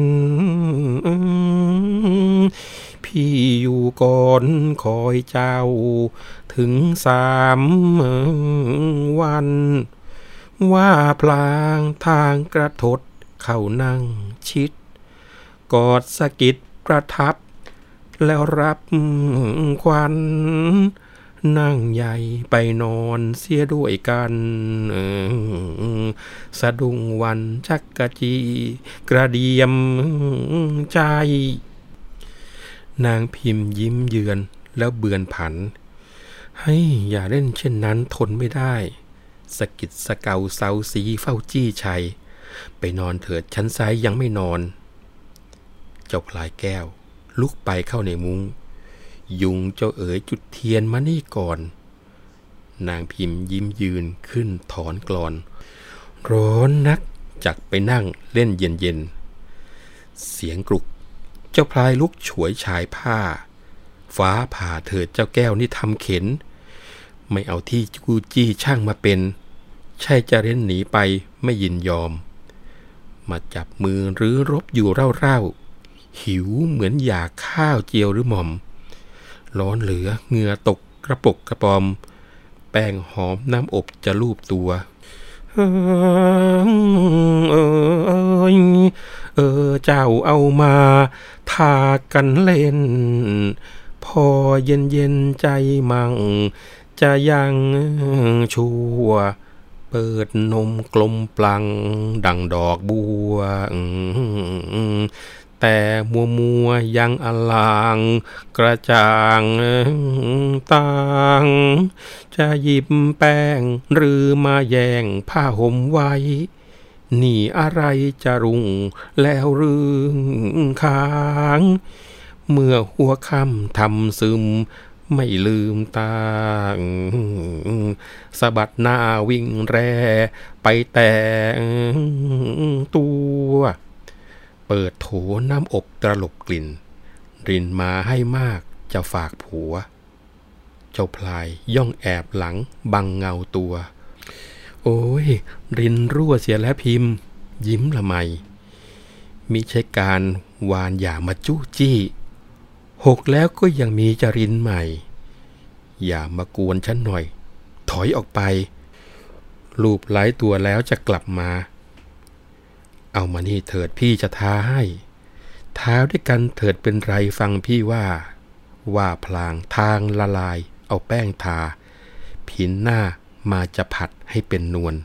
พี่อยู่ก่อนคอยเจ้า ถึงสามวัน ว่าพลางทางกระทดเข้านั่งชิด กอดสะกิดประทับ แล้วรับควัน นั่งใหญ่ไปนอนเสียด้วยกันสะดุ้งวันชักกะจี กระเดียมใจ นางพิมพ์ยิ้มเยือนแล้วเบือนผัน ให้อย่าเล่นเช่นนั้นทนไม่ได้ สกิดสเกาเซาสีเฝ้าจี้ชัย ไปนอนเถิดชั้นซ้ายยังไม่นอน เจ้าพลายแก้ว ลุกไปเข้าในมุง้ง ยุงเจ้าเอ๋ยจุดเทียนมานี่ก่อน นางพิมพ์ยิ้มยืนขึ้นถอนกรอน ร้อนนักจักไปนั่งเล่นเย็นเย็น เสียงกรุก เจ้าพลายลุกฉวยชายผ้า ฟ้าผ่าเถิดเจ้าแก้วนี่ทำเข็น ไม่เอาที่กูจี้ช่างมาเป็น ใช่จะเร้นหนีไปไม่ยินยอม มาจับมือหรือรบอยู่เร่าๆหิวเหมือนอยากข้าวเจียวหรือหม่อม ร้อนเหลือเหงื่อตกกระปกกระปอม แป้งหอมน้ำอบจะลูบตัวเออเออเจ้าเอามาทากันเล่น พอเย็นเย็นใจมั่ง จะยังชัวเปิดนมกลมปลัง ดังดอกบัว แต่มัวมัวยังอลาง กระจ่างต่างจะหยิบแป้ง หรือมาแย่งผ้าห่มไว้ นี่อะไรจะรุงแล้วรึงค้าง เมื่อหัวค่ำทำซึมไม่ลืมตาสะบัดหน้าวิ่งแร ไปแต่ตัว เปิดโถน้ำอบตลบกลิ่น รินมาให้มากจะฝากผัว เจ้าพลายย่องแอบหลังบังเงาตัว โอ้ย รินรั่วเสียแล้วพิมพ์ ยิ้มละไมมิใช่การวานอย่ามาจู้จี้ หกแล้วก็ยังมีจรินใหม่ อย่ามากวนฉันหน่อย ถอยออกไป ลูบไหลตัวแล้วจะกลับมา เอามานี่เถิดพี่จะท้าให้ ท้าด้วยกันเถิดเป็นไรฟังพี่ว่า ว่าพลางทางละลาย เอาแป้งทา ผินหน้ามาจะผัดให้เป็นนวล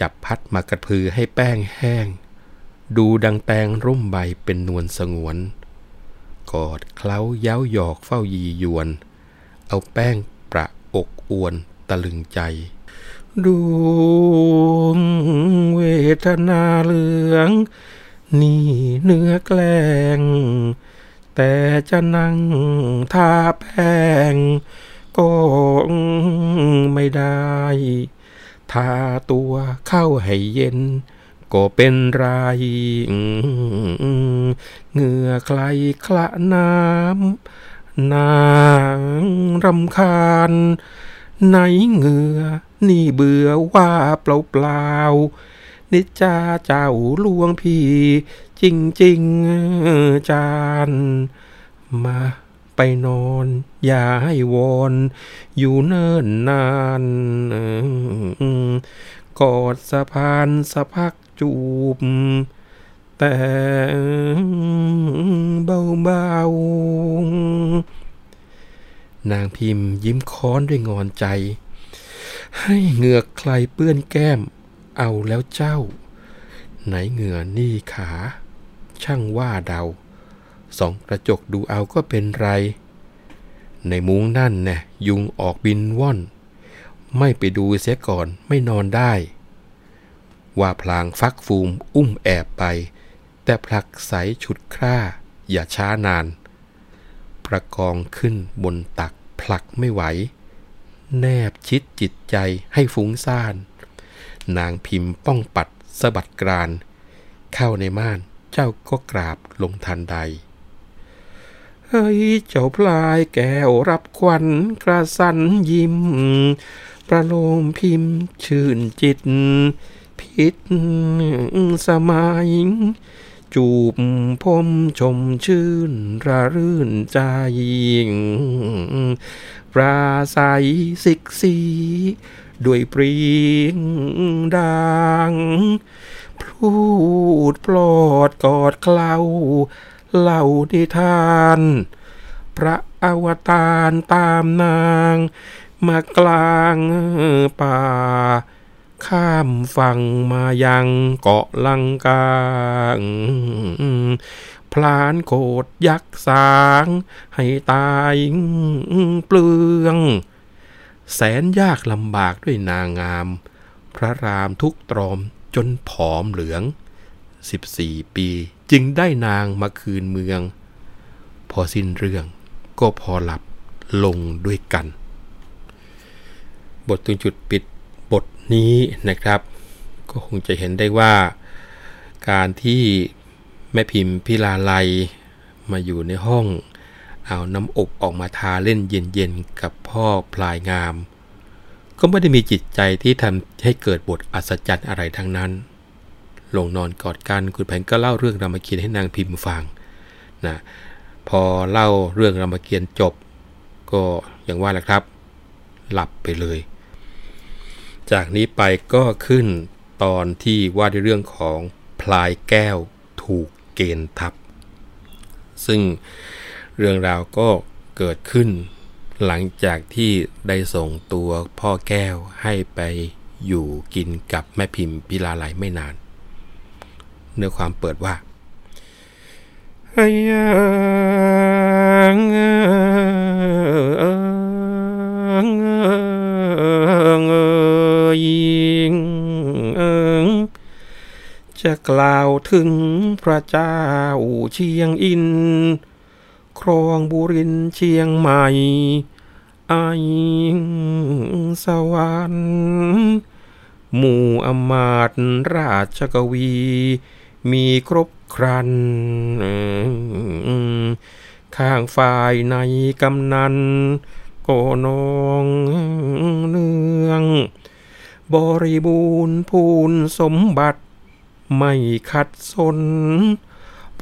จับพัดมากระพือให้แป้งแห้ง ดูดังแตงร่มใบเป็นนวลสงวน กอดเคล้าเย้าหยอกเฝ้ายียวน เอาแป้งประอกอวนตะลึงใจ ดวงเวทนาเหลือง นี่เนื้อแกล้ง แต่จะนั่งทาแป้งก็ไม่ได้ทาตัวเข้าให้เย็น ก็เป็นไรเหงื่อใครคละน้ำนางรำคาญ ไหนเหงื่อ นี่เบื่อว่าเปล่าเปล่านิจาเจ้าลวงพี่ จริงจริงจาน มาไปนอน อย่าให้วอนอยู่เนิ่นนานกอดสะพานสะพักจูบ แต่เบาเบา นางพิมพ์ยิ้มค้อนด้วยงอนใจ ให้เหงือกใครเปื้อนแก้ม เอาแล้วเจ้า ไหนเหงื่อนี่ขา ช่างว่าเดาสองกระจกดูเอาก็เป็นไร ในมุ้งนั่นแน่ยุงออกบินว่อน ไม่ไปดูเสียก่อนไม่นอนได้ ว่าพลางฟักฟูมอุ้มแอบไป แต่ผลักใสฉุดคร่า อย่าช้านาน ประกองขึ้นบนตักผลักไม่ไหว แนบชิดจิตใจให้ฟุ้งซ่าน นางพิมพ์ป้องปัดสะบัดกราน เข้าในม่านเจ้าก็กราบลงทันใด เฮ้ยเจ้าพลายแก้วรับควันกระสันยิ้ม ประโลมพิมพ์ชื่นจิต พิษสมัย จูบพมชมชื่นระรื่นใจปราศัยสิกสีด้วยปรีงดังพูดปลอดกอดเคล้าเล่านิทาน พระอวตารตามนาง มากลางป่า ข้ามฝั่งมายังเกาะลังกาพลานโกดยักษ์สาง ให้ตายเปลือง แสนยากลำบากด้วยนางงาม พระรามทุกตรอมจนผอมเหลือง14ปีจึงได้นางมาคืนเมือง พอสิ้นเรื่องก็พอหลับลงด้วยกัน บทตรงจุดปิด นี้นะครับก็คงจะเห็นได้ว่า การที่แม่พิมพ์พิลาไลมาอยู่ในห้อง เอาน้ำอบออกมาทาเล่นเย็นๆกับพ่อพลายงาม ก็ไม่ได้มีจิตใจที่ทำให้เกิดบทอัศจรรย์อะไรทั้งนั้น ลงนอนกอดกันคุณแผนก็เล่าเรื่องรามเกียรติ์ให้นางพิมพ์ฟังนะพอเล่าเรื่องรามเกียรติ์จบ ก็อย่างว่าแหละครับ หลับไปเลย จากนี้ไปก็ขึ้นตอนที่ว่าในเรื่องของพลายแก้วถูกเกณฑ์ทัพซึ่งเรื่องราวก็เกิดขึ้น หลังจากที่ได้ส่งตัวพ่อแก้วให้ไปอยู่กินกับแม่พิมพ์พิลาไหลไม่นาน เนื้อความเปิดว่า จะกล่าวถึงพระเจ้าเชียงอิน ครองบุรินเชียงใหม่ไอสวรรค์หมู่อมาตราชกวี มีครบครัน ข้างฝ่ายในกำนันโกนองเนือง บริบูรณ์พูนสมบัติ ไม่ขัดสน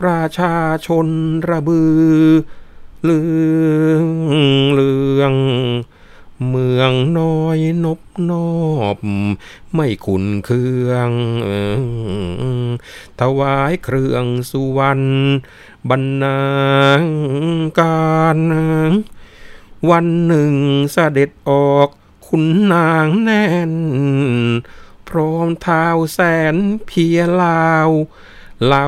ประชาชนระบือ เลืองเลืองเมืองน้อยนบนอบ ไม่ขุนเครื่องถวายเครื่องสุวรรณบรรณาการ วันหนึ่งเสด็จออกคุณนางแน่น พร้อมเท้าแสนเพียลาวเหล่า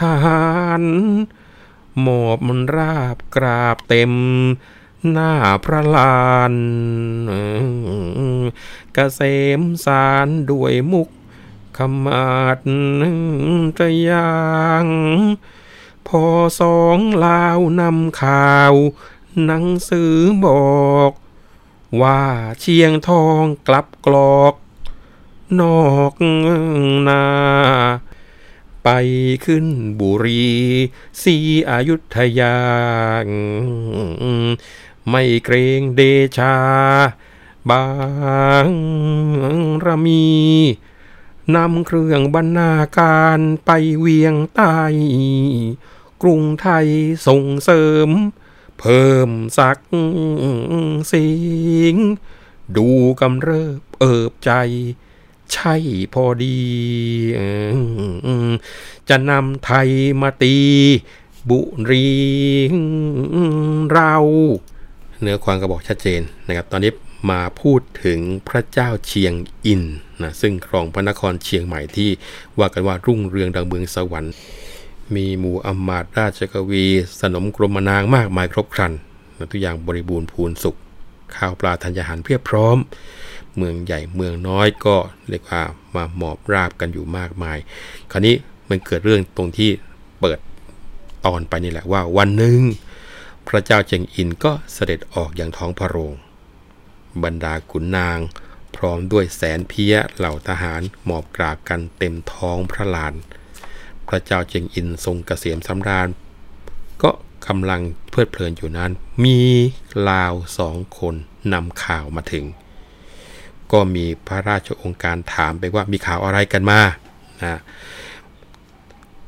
ทหารหมอบมันราบกราบเต็มหน้าพระลานกเกษมสารด้วยมุกขมาดตะยางพอสองลาวนำข่าวหนังสือบอก ว่าเชียงทองกลับกรอก นอกนา ไปขึ้นบุรีสีอายุทยา ไม่เกรงเดชา บางรมีนำเครื่องบรรณาการไปเวียงใต้กรุงไทยส่งเสริม เพิ่มสักสิง ดูกำเริบเอิบใจ ใช่พอดีจะนำไทยมาตี บุรีเราเนื้อความก็บอกชัดเจนนะครับ ตอนนี้มาพูดถึงพระเจ้าเชียงอินนะซึ่งครองพระนครเชียงใหม่ที่ว่ากันว่ารุ่งเรืองดังเมืองสวรรค์ มีหมู่อมาตราชกวี สนมกรมนางมากมายครบครันทุกอย่างบริบูรณ์พูนสุข ข้าวปลาธัญญาหารเพียบพร้อม เมืองใหญ่เมืองน้อยก็เรียกว่ามาหมอบราบกันอยู่มากมาย คราวนี้มันเกิดเรื่องตรงที่เปิดตอนไปนี่แหละว่าวันหนึ่งพระเจ้าเจงอินก็เสด็จออกอย่างท้องพระโรง บรรดาขุนนาง พร้อมด้วยแสนเพียเหล่าทหารหมอบกราบกันเต็มท้องพระลาน พระเจ้าเจงอินทรงเกษมสำราญ ก็กำลังเพลิดเพลินอยู่นั้น มีลาวสองคนนำข่าวมาถึง ก็มีพระราชองค์การถามไปว่ามีข่าวอะไรกันมานะ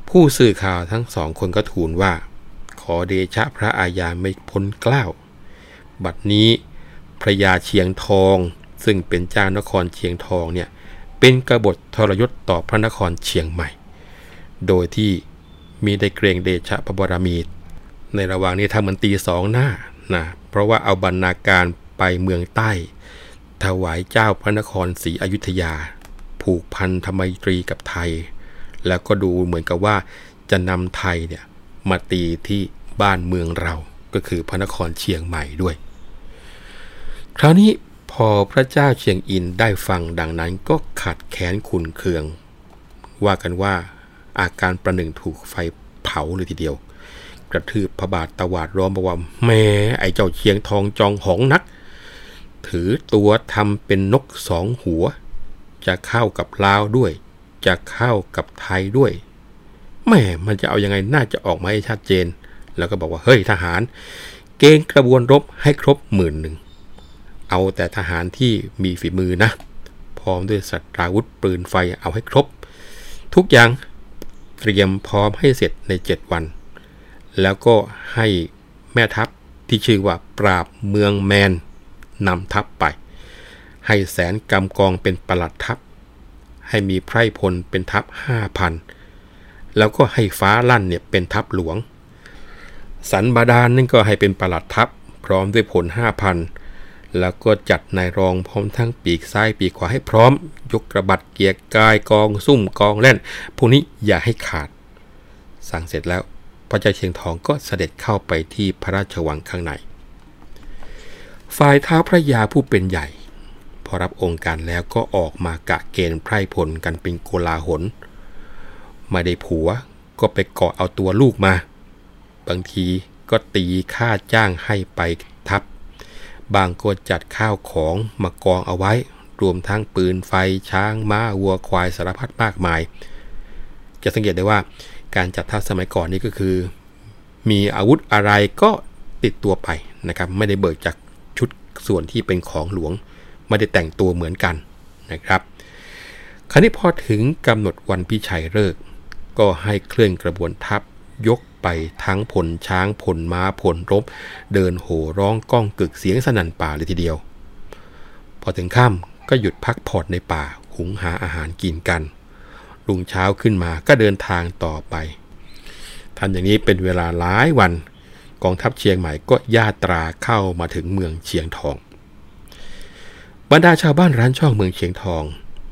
ผู้สื่อข่าวทั้งสองคนก็ทูลว่า ขอเดชะพระอาญาไม่พ้นกล้าวบัดนี้พระยาเชียงทอง ซึ่งเป็นเจ้านครเชียงทองเนี่ยเป็นกบฏทรยศต่อพระนครเชียงใหม่ โดยที่มีได้เกรงเดชะพระบรมี ในระหว่างนี้ทำมันตีสองหน้านะเพราะว่าเอาบรรณาการไปเมืองใต้ ถวายเจ้าพระนครศรีอยุธยา ผูกพันธไมตรีกับไทย แล้วก็ดูเหมือนกับว่าจะนำไทยเนี่ยมาตีที่บ้านเมืองเราก็คือพระนครเชียงใหม่ด้วย คราวนี้พอพระเจ้าเชียงอินได้ฟังดังนั้นก็ขัดแค้นขุนเคือง ว่ากันว่าอาการประหนึ่งถูกไฟเผาเลยทีเดียว กระทืบพระบาทตวาดร้อมบอกว่าแม่ไอ้เจ้าเชียงทองจองหองนัก ถือตัวทำเป็นนกสองหัว จะเข้ากับลาวด้วย จะเข้ากับไทยด้วยแม่มันจะเอาอยัางไงน่าจะออกมาให้ชัดเจน แล้วก็บอกว่าเฮ้ยทหาร เกณฑ์กระบวนรบให้ครบหมื่นหนึ่งเอาแต่ทหารที่มีฝีมือนะ พร้อมด้วยสัตราวุธปืนไฟเอาให้ครบ ทุกอย่างเตรียมพร้อมให้เสร็จใน 7 วัน แล้วก็ให้แม่ทัพที่ชื่อว่าปราบเมืองแมนนำทัพไป ให้แสนกำกองเป็นประหลัดทัพ ให้มีไพรพลเป็นทัพห้าพันแล้วก็ให้ฟ้าลั่นเนี่ยเป็นทัพหลวง สันบาดาลนั่นก็ให้เป็นประหลัดทัพ พร้อมด้วยผลห้าพันแล้วก็จัดนายรองพร้อมทั้งปีกซ้ายปีกขวาให้พร้อม ยกกระบัดเกียร์กายกองซุ่มกองแล่น พวกนี้อย่าให้ขาด สั่งเสร็จแล้วพระเจ้าเชียงทองก็เสด็จเข้าไปที่พระราชวังข้างใน ฝ่ายท้าพระยาผู้เป็นใหญ่ พอรับองค์การแล้วก็ออกมากะเกณฑ์ไพร่พลกันเป็นโกลาหลไม่ได้ผัวก็ไปเกาะเอาตัวลูกมา บางทีก็ตีค่าจ้างให้ไปทับบางก็จัดข้าวของมากองเอาไว้ รวมทั้งปืนไฟช้างม้าวัวควายสารพัดมากมาย จะสังเกตได้ว่าการจัดทัพสมัยก่อนนี่ก็คือ มีอาวุธอะไรก็ติดตัวไปนะครับ ไม่ได้เบิกจาก ส่วนที่เป็นของหลวงไม่ได้แต่งตัวเหมือนกันนะครับคราวนี้พอถึงกำหนดวันพิชัยเลิกก็ให้เคลื่อนกระบวนทัพยกไปทั้งผลช้างผลม้าผลรบ เดินโห่ร้องก้องกึกเสียงสนั่นป่าเลยทีเดียว พอถึงค่ำก็หยุดพักผ่อนในป่าหุงหาอาหารกินกัน รุ่งเช้าขึ้นมาก็เดินทางต่อไปทำอย่างนี้เป็นเวลาหลายวัน กองทัพเชียงใหม่ก็ญาตราเข้ามาถึงเมืองเชียงทอง บรรดาชาวบ้านร้านช่องเมืองเชียงทอง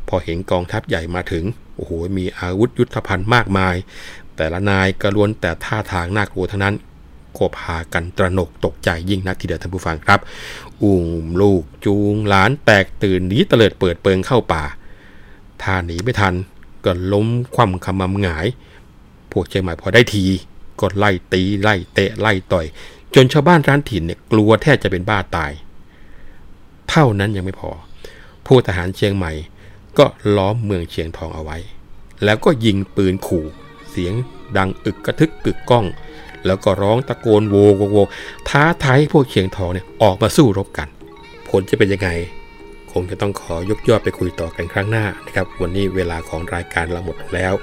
พอเห็นกองทัพใหญ่มาถึงโอ้โหมีอาวุธยุทธภัณฑ์มากมาย แต่ละนายกระล้วนแต่ท่าทางน่ากลัวทั้งนั้นก็พากันตระหนกตกใจยิ่งนักทีเดียวท่านผู้ฟังครับ อุ้มลูกจูงหลานแตกตื่นหนีเตลิดเปิดเปิงเข้าป่าถ้าหนีไม่ทันก็ล้มคว่ำขมำหงาย พวกเชียงใหม่พอได้ที ก็ไล่ตีไล่เตะไล่ต่อย จนชาวบ้านร้านถิ่นเนี่ยกลัวแทบจะเป็นบ้าตาย เท่านั้นยังไม่พอ ผู้ทหารเชียงใหม่ ก็ล้อมเมืองเชียงทองเอาไว้ แล้วก็ยิงปืนขู่ เสียงดังอึกกระทึกกึกก้อง แล้วก็ร้องตะโกนโวโวโวท้าทายพวกเชียงทองเนี่ยออกมาสู้รบกัน ผลจะเป็นยังไงคงจะต้องขอยกยอดไปคุยต่อกันครั้งหน้านะครับ วันนี้เวลาของรายการเราหมดแล้ว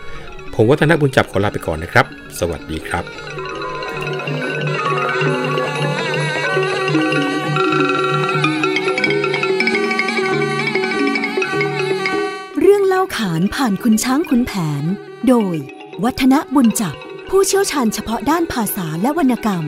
ผมวัฒนบุญจับขอลาไปก่อนนะครับ สวัสดีครับาขานผ่านคุณช้างคุณแผน โดย วัฒนบุญจับ ผู้เชี่ยวชาญเฉพาะด้านภาษาและวรรณกรรม